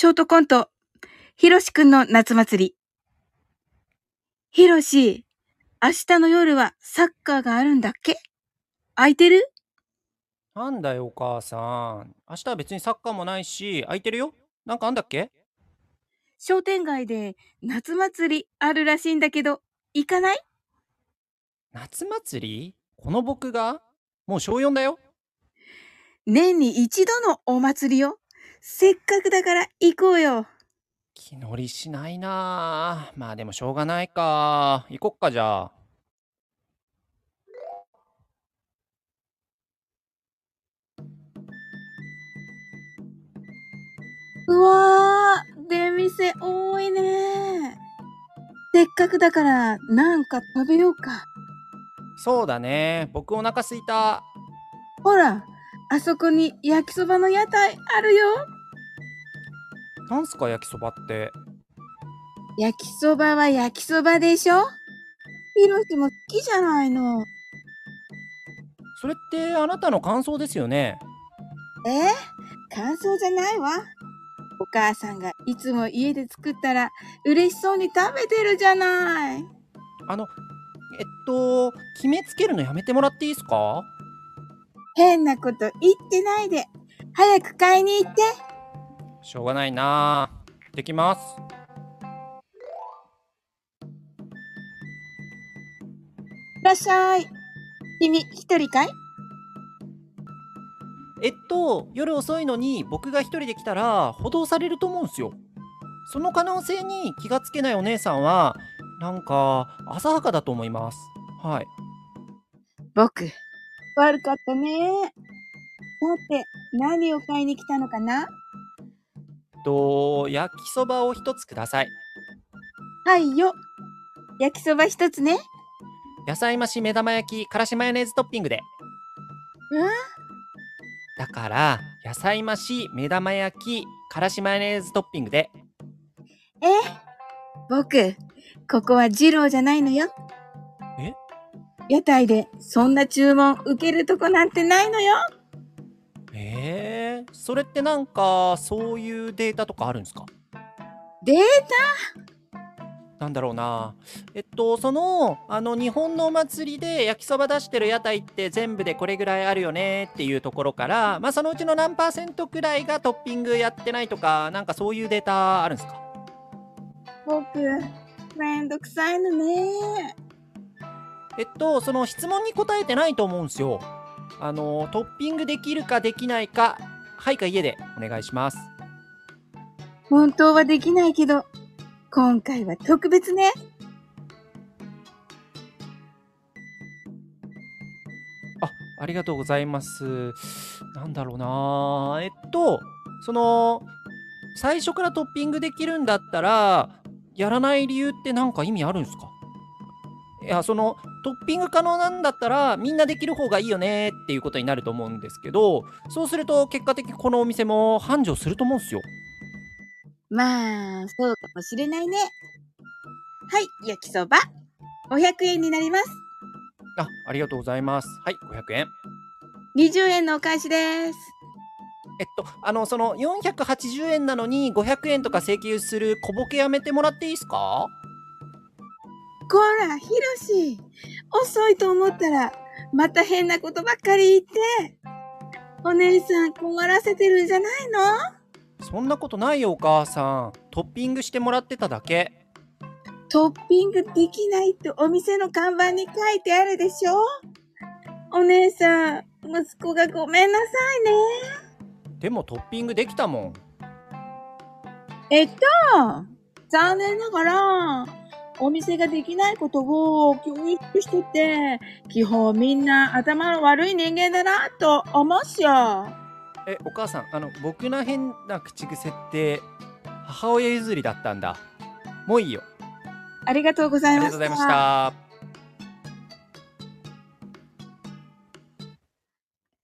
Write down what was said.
ショートコント、ひろしくんの夏祭り。ひろし、明日の夜はサッカーがあるんだっけ？空いてる？なんだよ、お母さん。明日は別にサッカーもないし、空いてるよ。なんかあんだっけ？商店街で夏祭りあるらしいんだけど、行かない？夏祭り？この僕が？もう小4だよ。年に一度のお祭りよ。せっかくだから行こうよ。気乗りしないなあまあでもしょうがないか。行こっかじゃあ。うわー、出店多いね。せっかくだからなんか食べようか。そうだね。僕お腹すいた。ほら、あそこに焼きそばの屋台あるよ。なんすか焼きそばって？焼きそばは焼きそばでしょ？ひろしも好きじゃないの。それってあなたの感想ですよね？え？感想じゃないわ。お母さんがいつも家で作ったら嬉しそうに食べてるじゃない。あの、えっと、決めつけるのやめてもらっていいですか？変なこと言ってないで。早く買いに行って。しょうがないなあできます。いらっしゃい。君一人かい？えっと、夜遅いのに僕が一人で来たら補導されると思うんすよ。その可能性に気がつけないお姉さんは、なんか浅はかだと思います。はい。僕、悪かったね。だって何を買いに来たのかな？と、焼きそばを一つください。はいよ。焼きそば一つね。野菜増し目玉焼き、からしマヨネーズトッピングで。うん？だから、野菜増し目玉焼き、からしマヨネーズトッピングで。え？僕、ここは二郎じゃないのよ。え？屋台でそんな注文受けるとこなんてないのよ。えー、それってなんか、そういうデータとかあるんですか？デーなんだろうな。えっとそのあの日本のお祭りで焼きそば出してる屋台って全部でこれぐらいあるよねっていうところからまあそのうちの何パーセントくらいがトッピングやってないとかなんかそういうデータあるんですか？僕、めんどくさいのね。えっとその質問に答えてないと思うんですよあのトッピングできるかできないかはいか家でお願いします。本当はできないけど、今回は特別ね。あありがとうございます。なんだろうな。えっとその最初からトッピングできるんだったらやらない理由って何か意味あるんですか？いやそのトッピング可能なんだったらみんなできる方がいいよねっていうことになると思うんですけどそうすると結果的にこのお店も繁盛すると思うんですよまあ、そうかもしれないね。はい、焼きそば。500円になります。あありがとうございますはい500円20円のお返しです。えっとあのその480円なのに500円とか請求する小ボケやめてもらっていいですか？こら、ひろし。遅いと思ったら、また変なことばっかり言って。お姉さん困らせてるんじゃないの？そんなことないよお母さんトッピングしてもらってただけトッピングできないってお店の看板に書いてあるでしょ？お姉さん、息子がごめんなさいね。でもトッピングできたもんえっと、残念ながら、お店ができないことを教育してて、基本みんな頭の悪い人間だなと思うっしょ。えお母さんあの僕の変な口癖って母親譲りだったんだもういいよありがとうございました。ありがとうございました